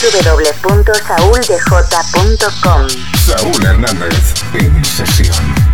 www.sauldj.com. Saúl Hernández en sesión.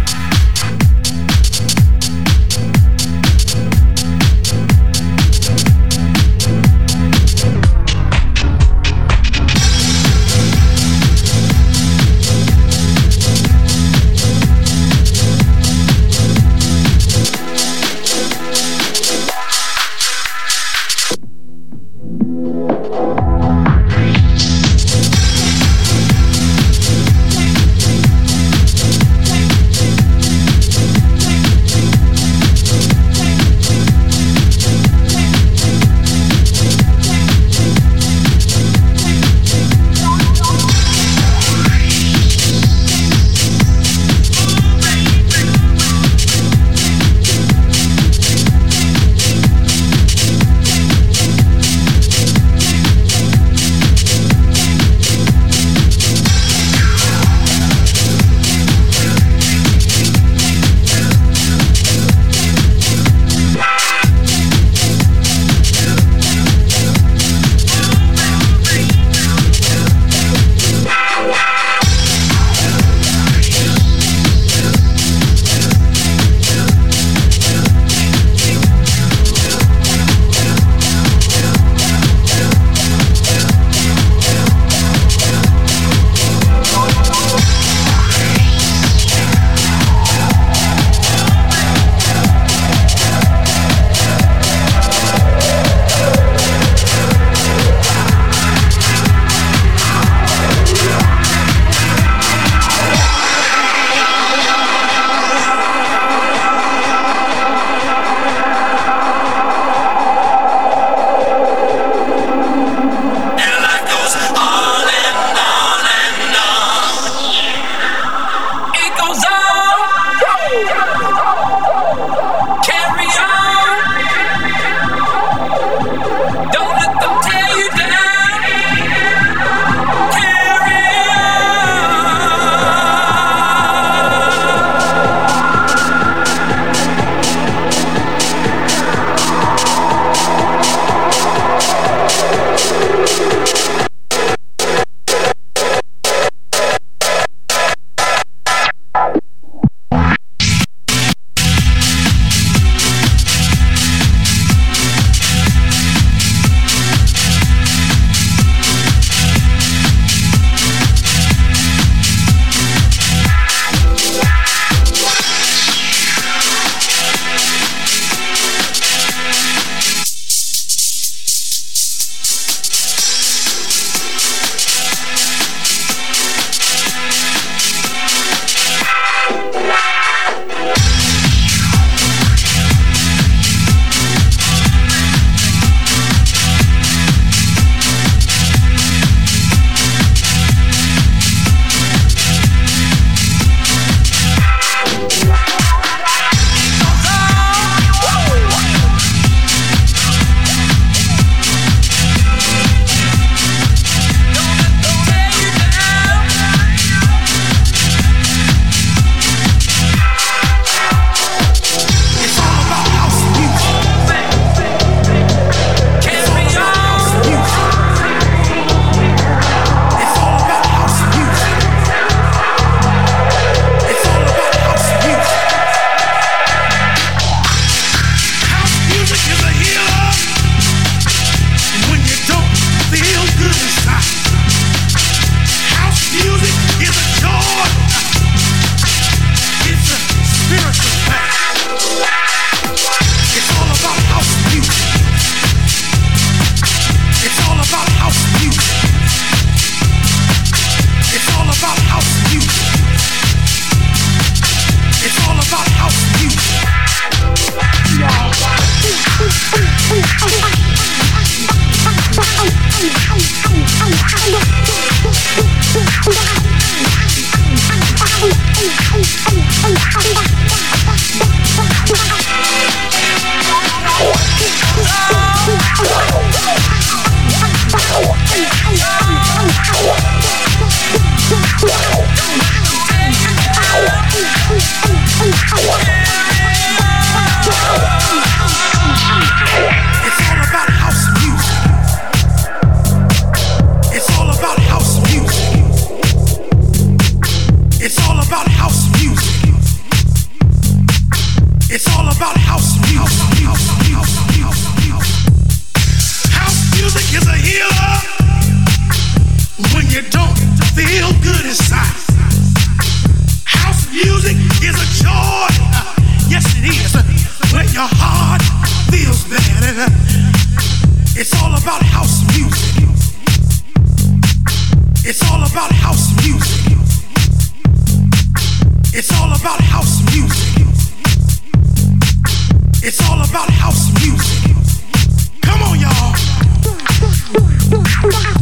Ha ha!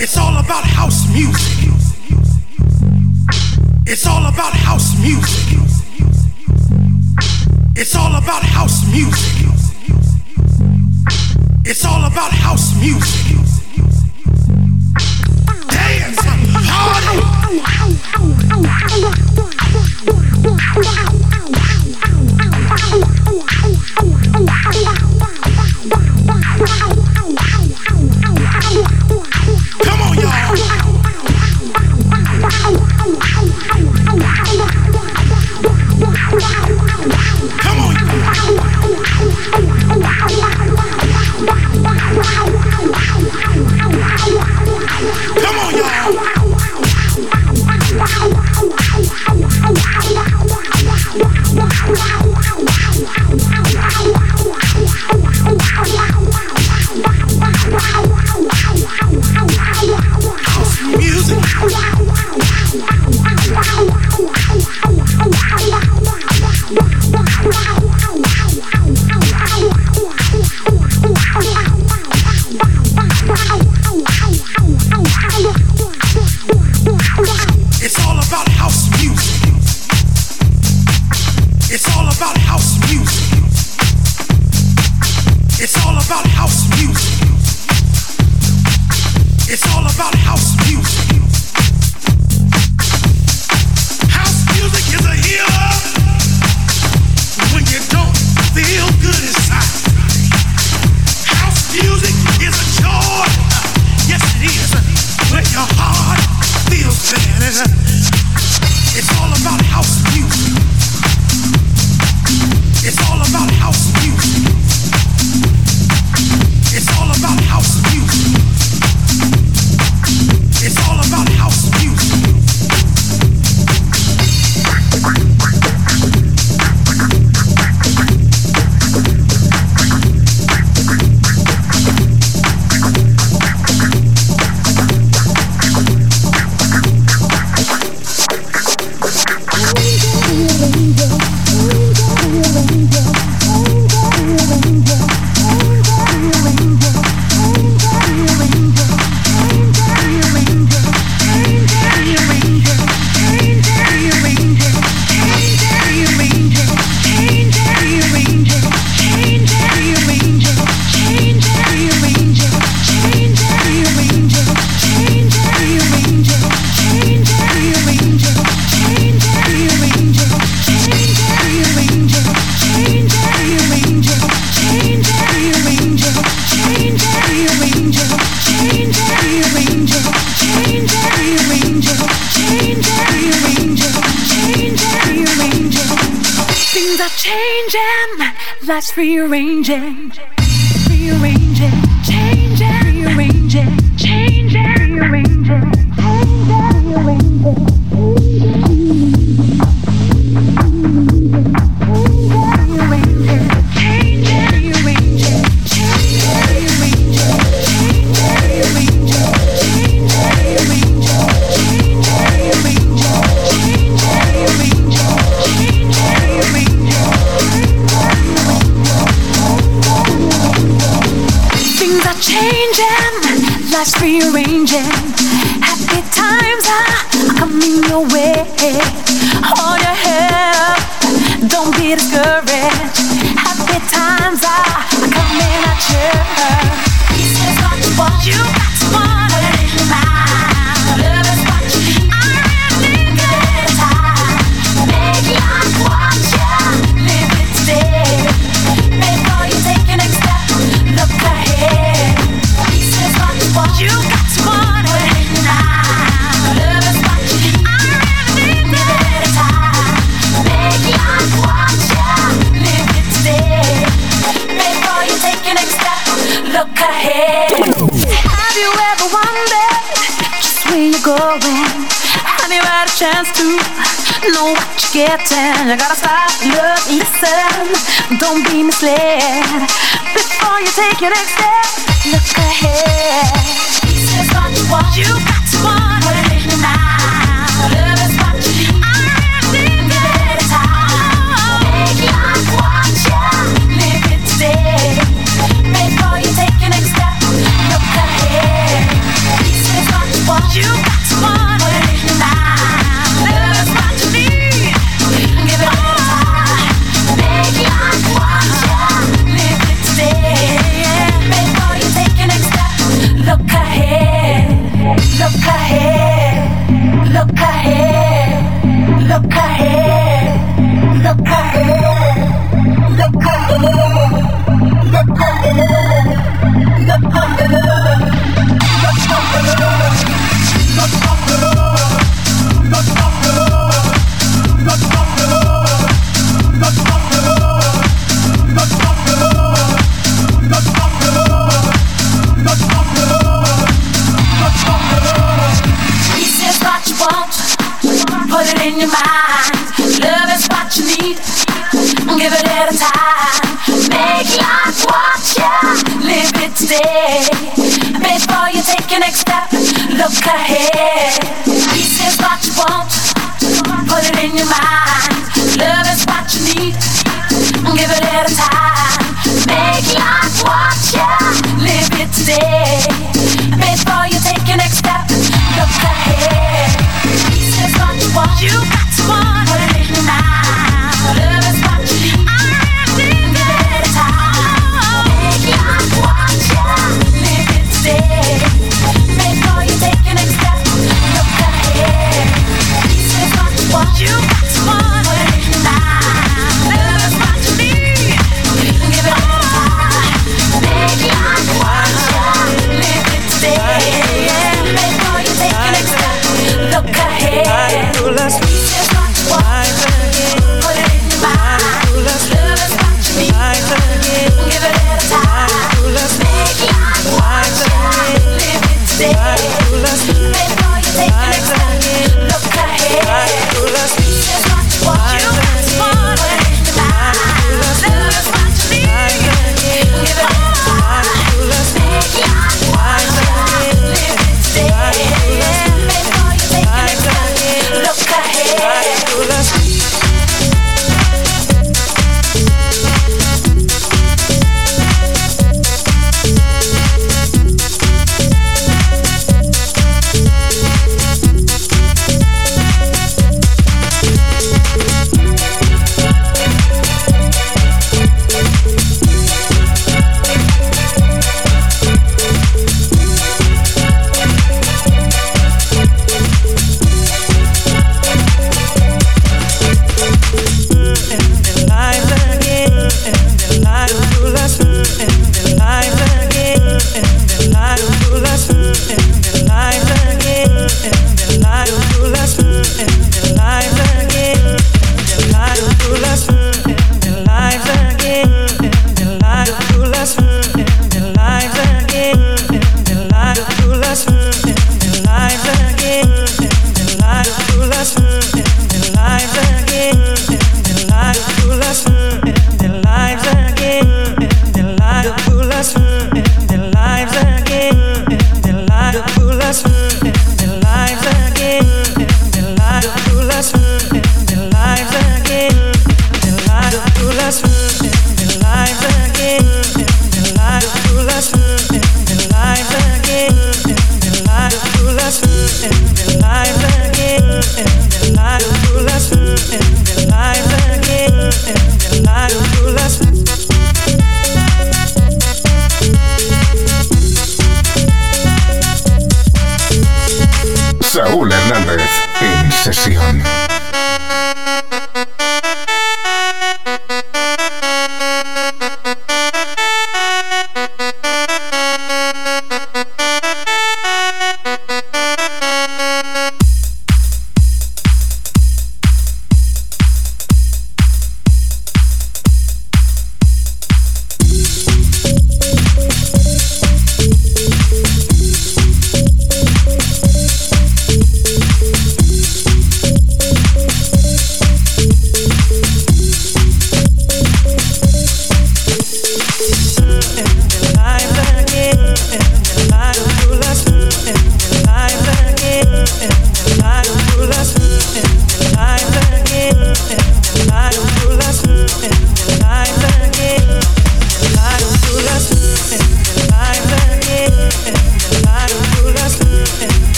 It's all about house music. It's all about house music. It's all about house music. It's all about house music. Dance, Come on, y'all. getting. You gotta stop, look, listen. Don't be misled before you take your next step.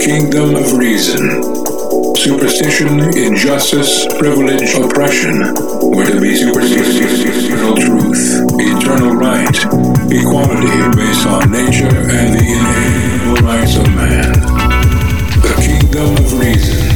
Kingdom of reason. Superstition, injustice, privilege, oppression were to be eternal truth, eternal right, equality based on nature and the inalienable rights of man. The kingdom of reason.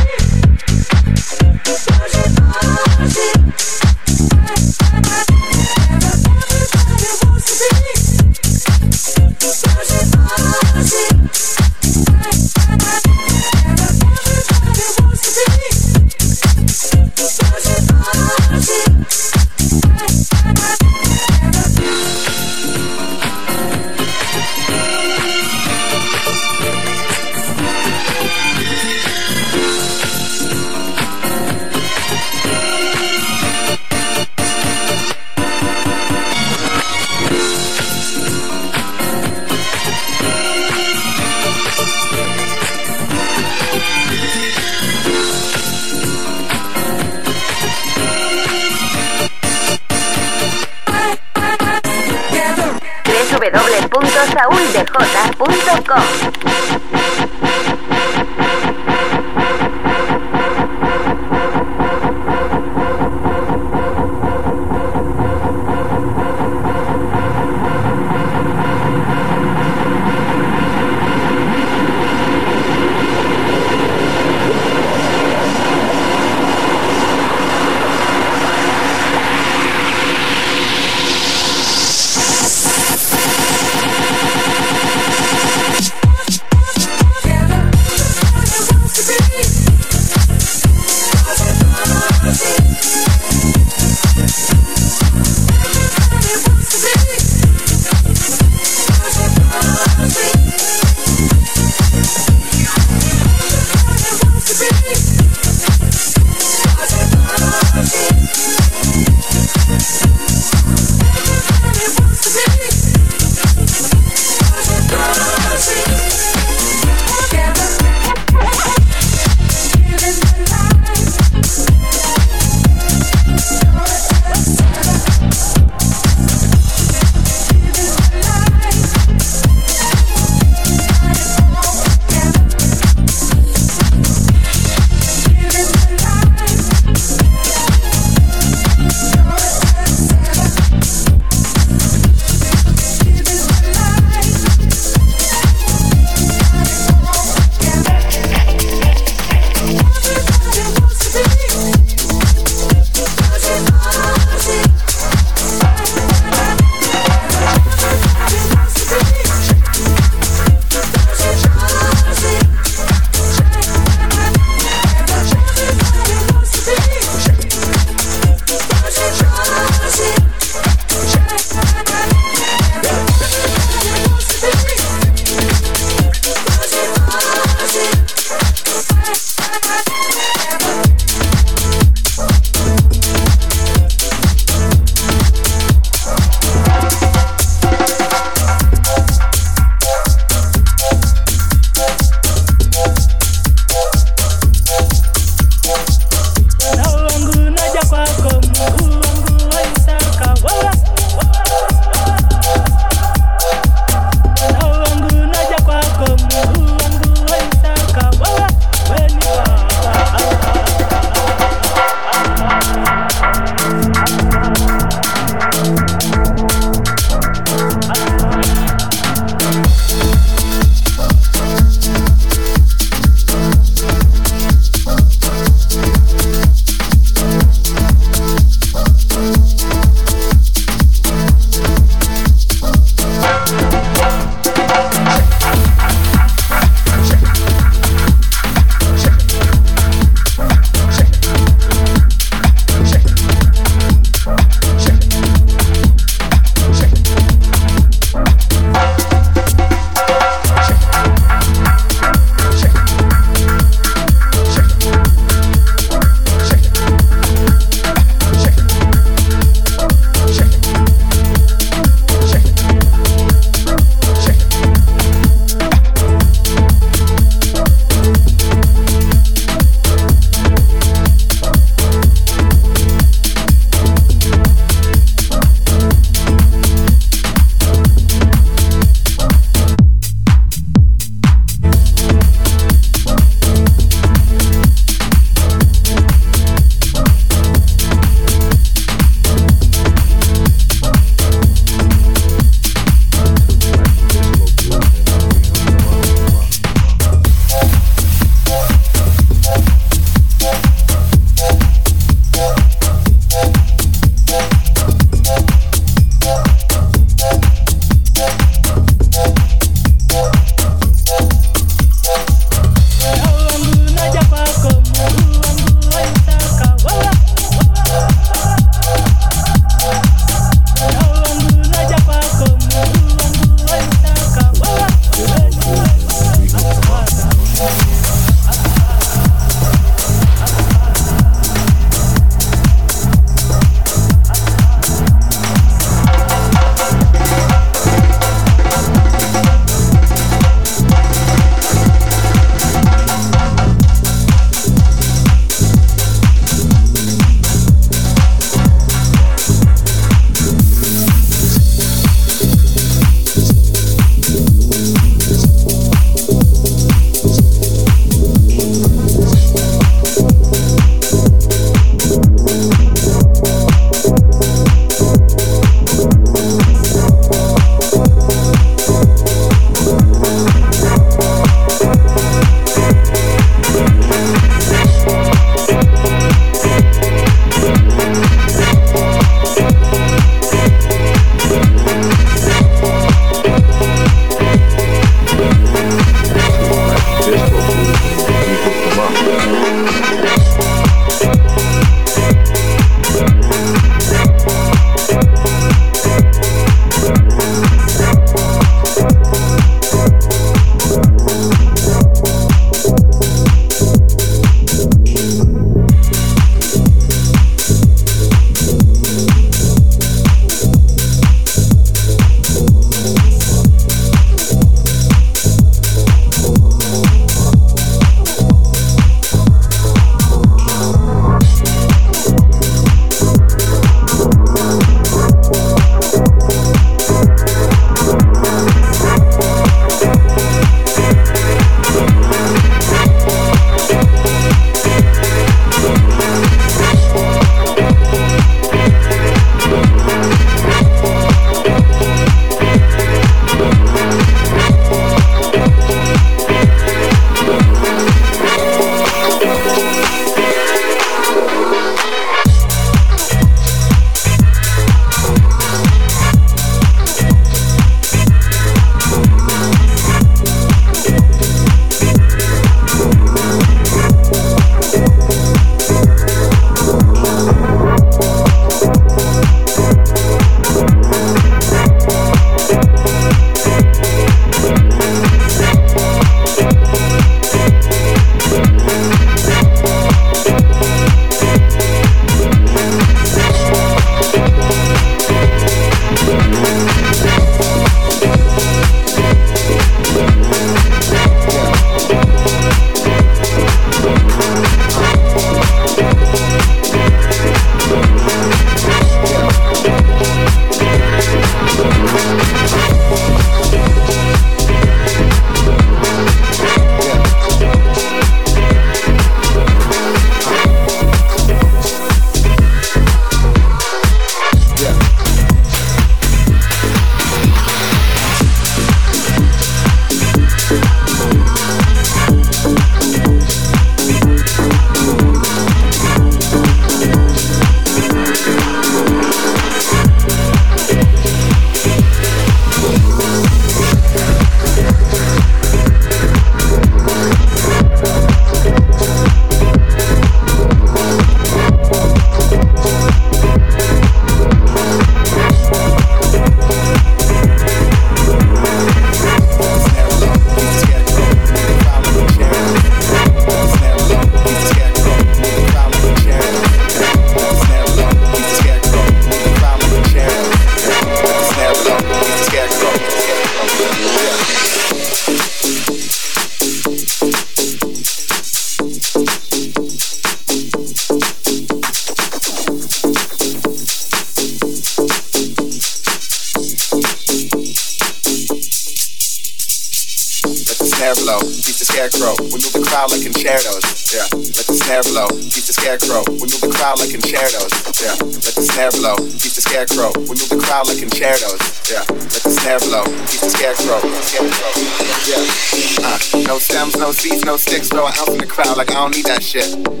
that shit.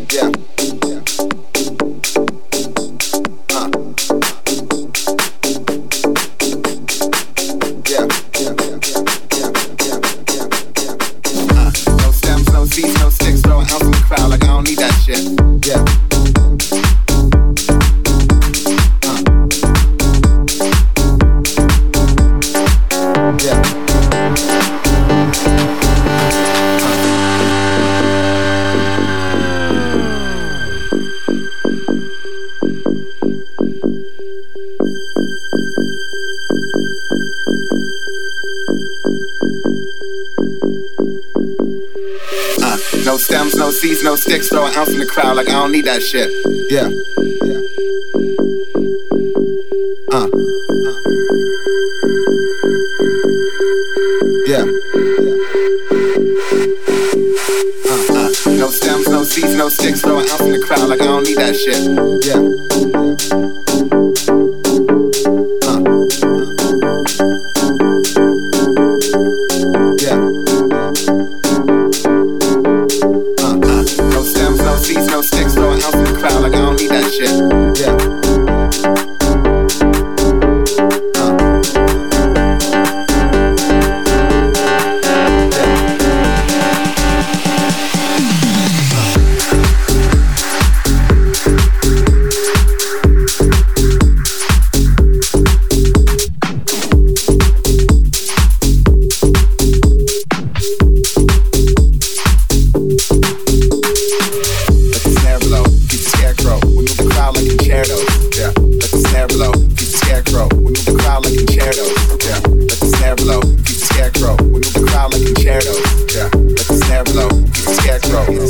Sticks, throw an ounce in the crowd like I don't need that shit. Yeah. Uh. Yeah. Uh, uh. No stems, no seeds, no sticks, throw an ounce in the crowd like I don't need that shit. Yeah.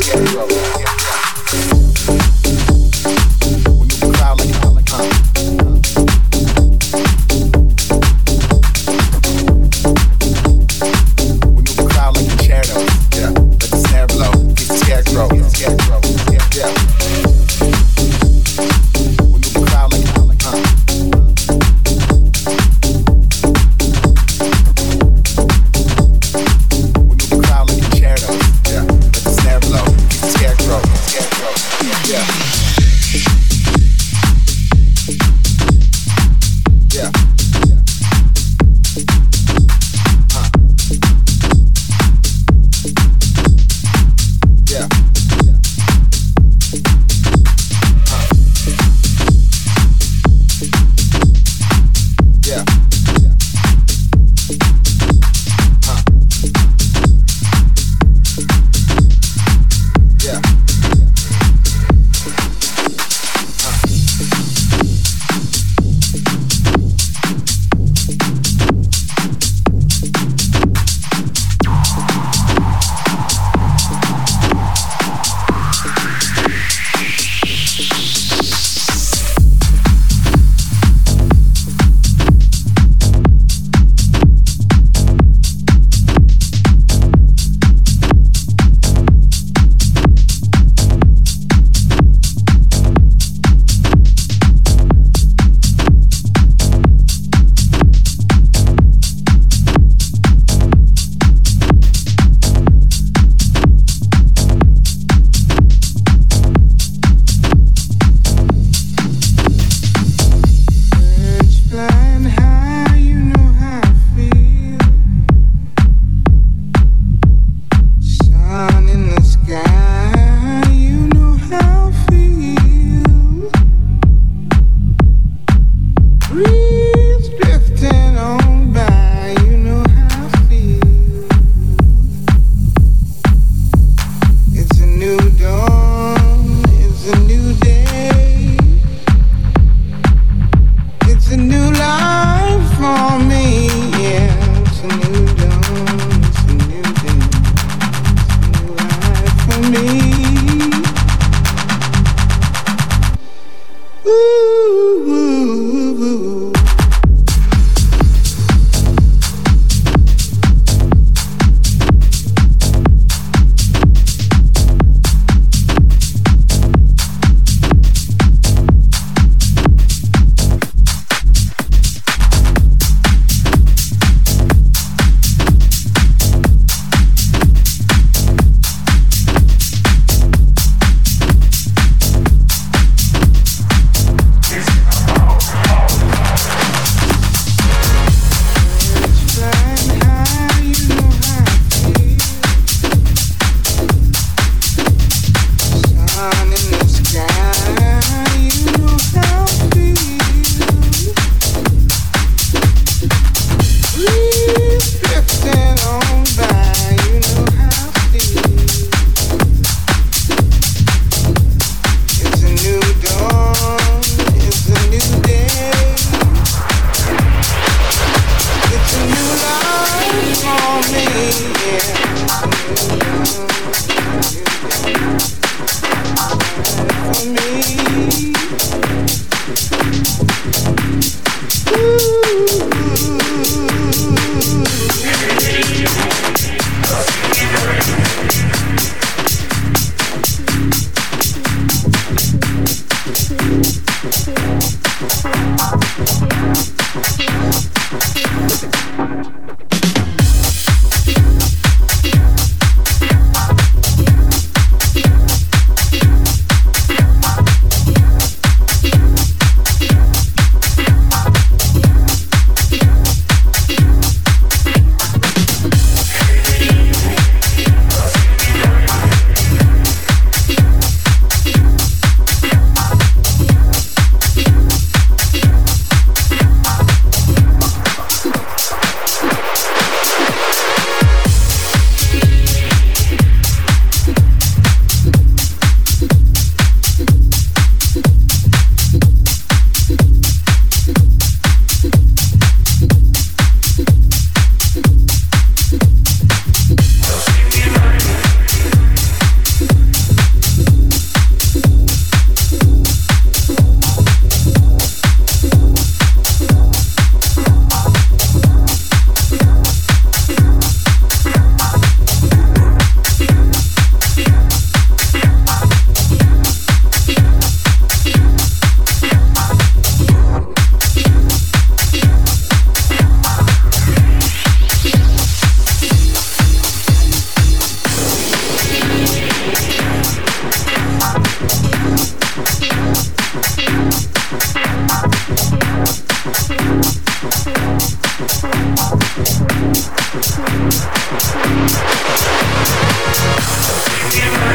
Keep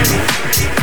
Thank you.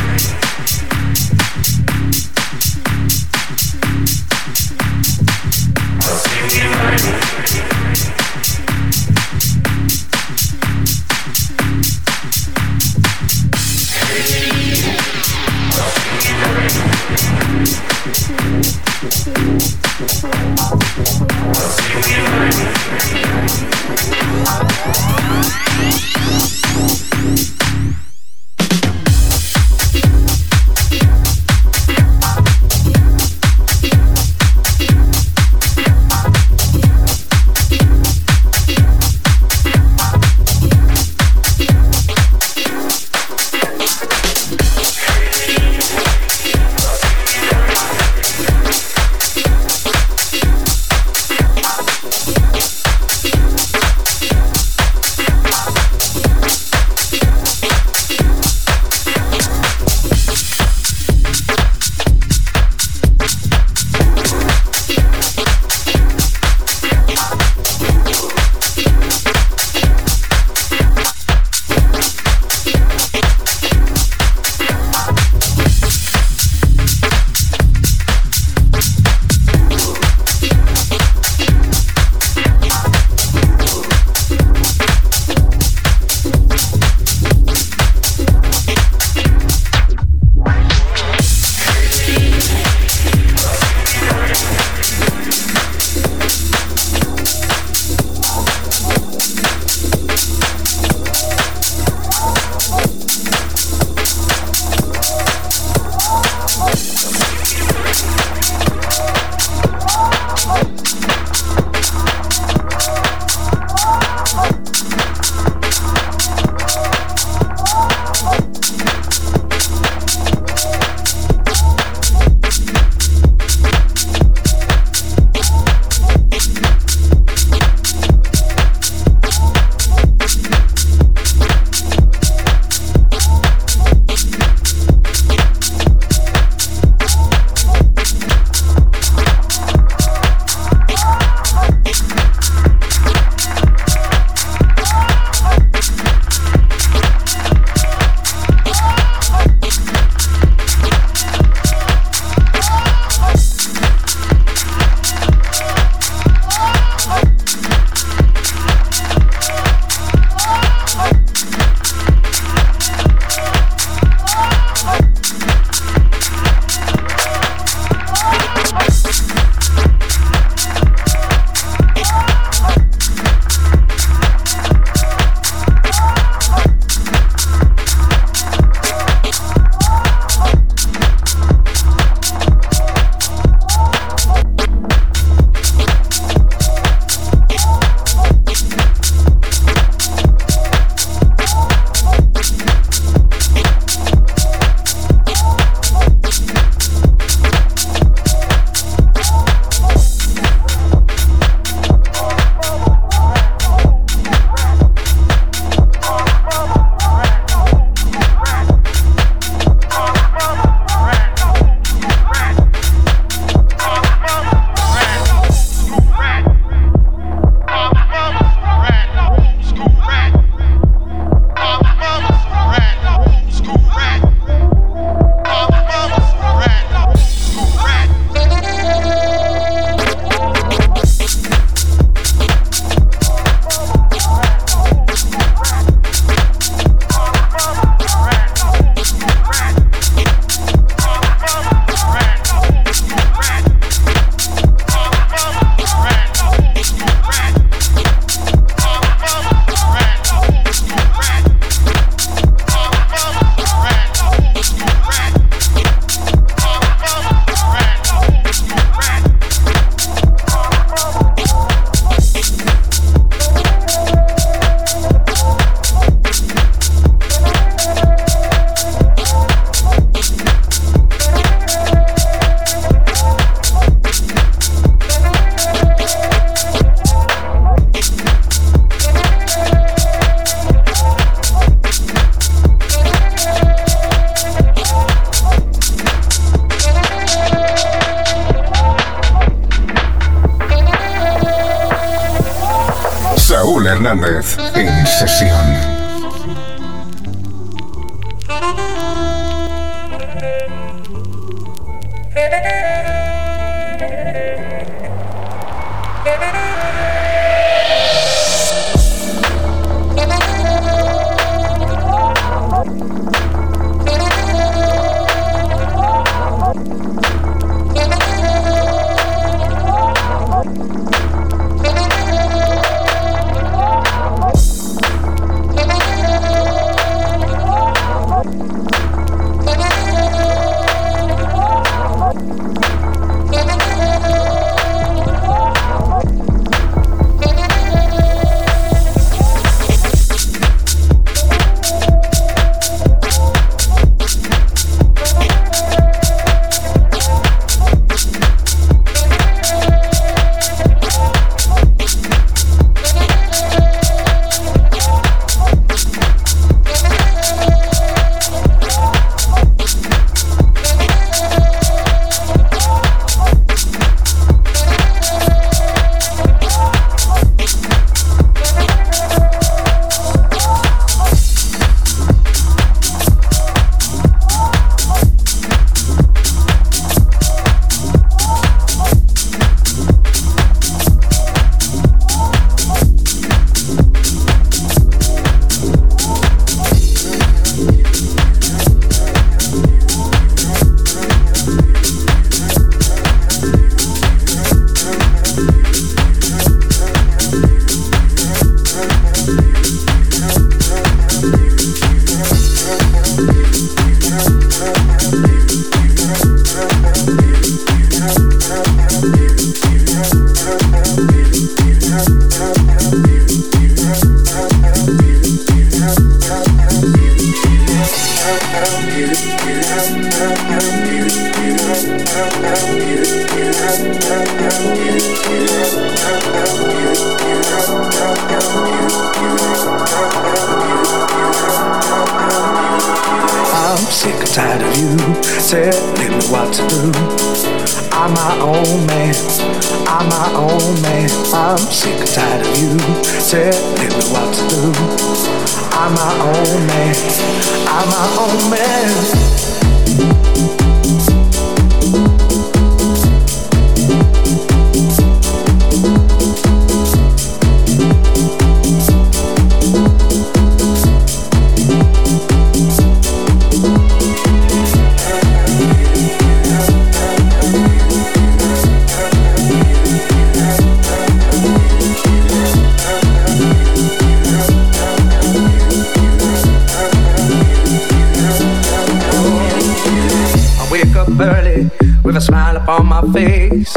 my face.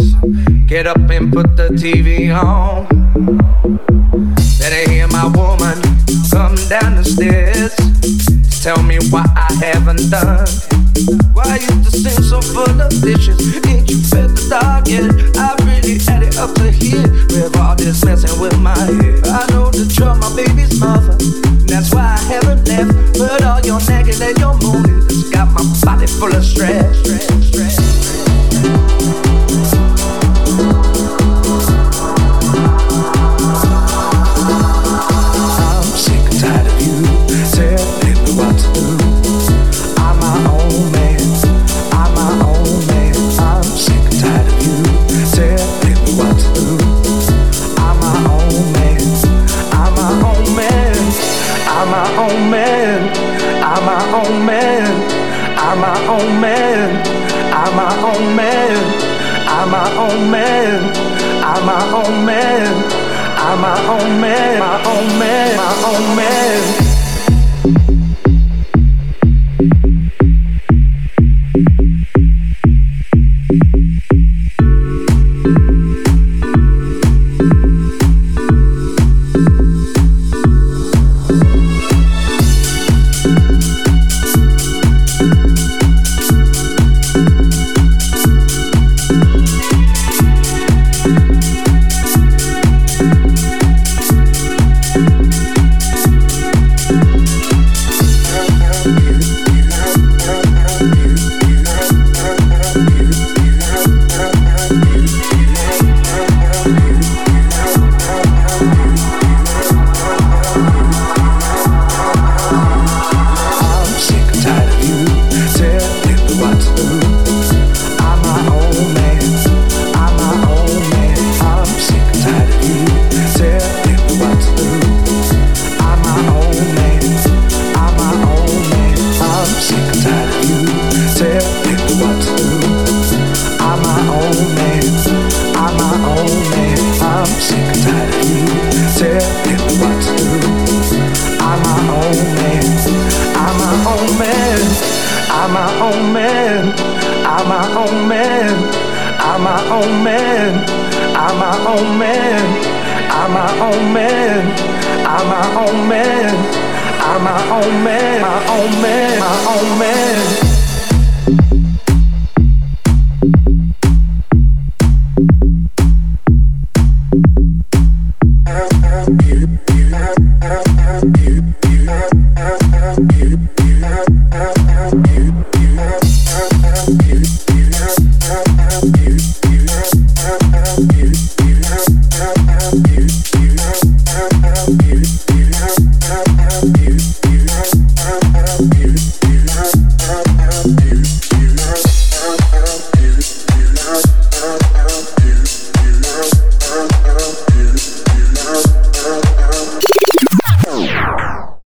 Get up and put the TV on. Better hear my woman come down the stairs. Tell me why I haven't done. Why you the sin so full of dishes?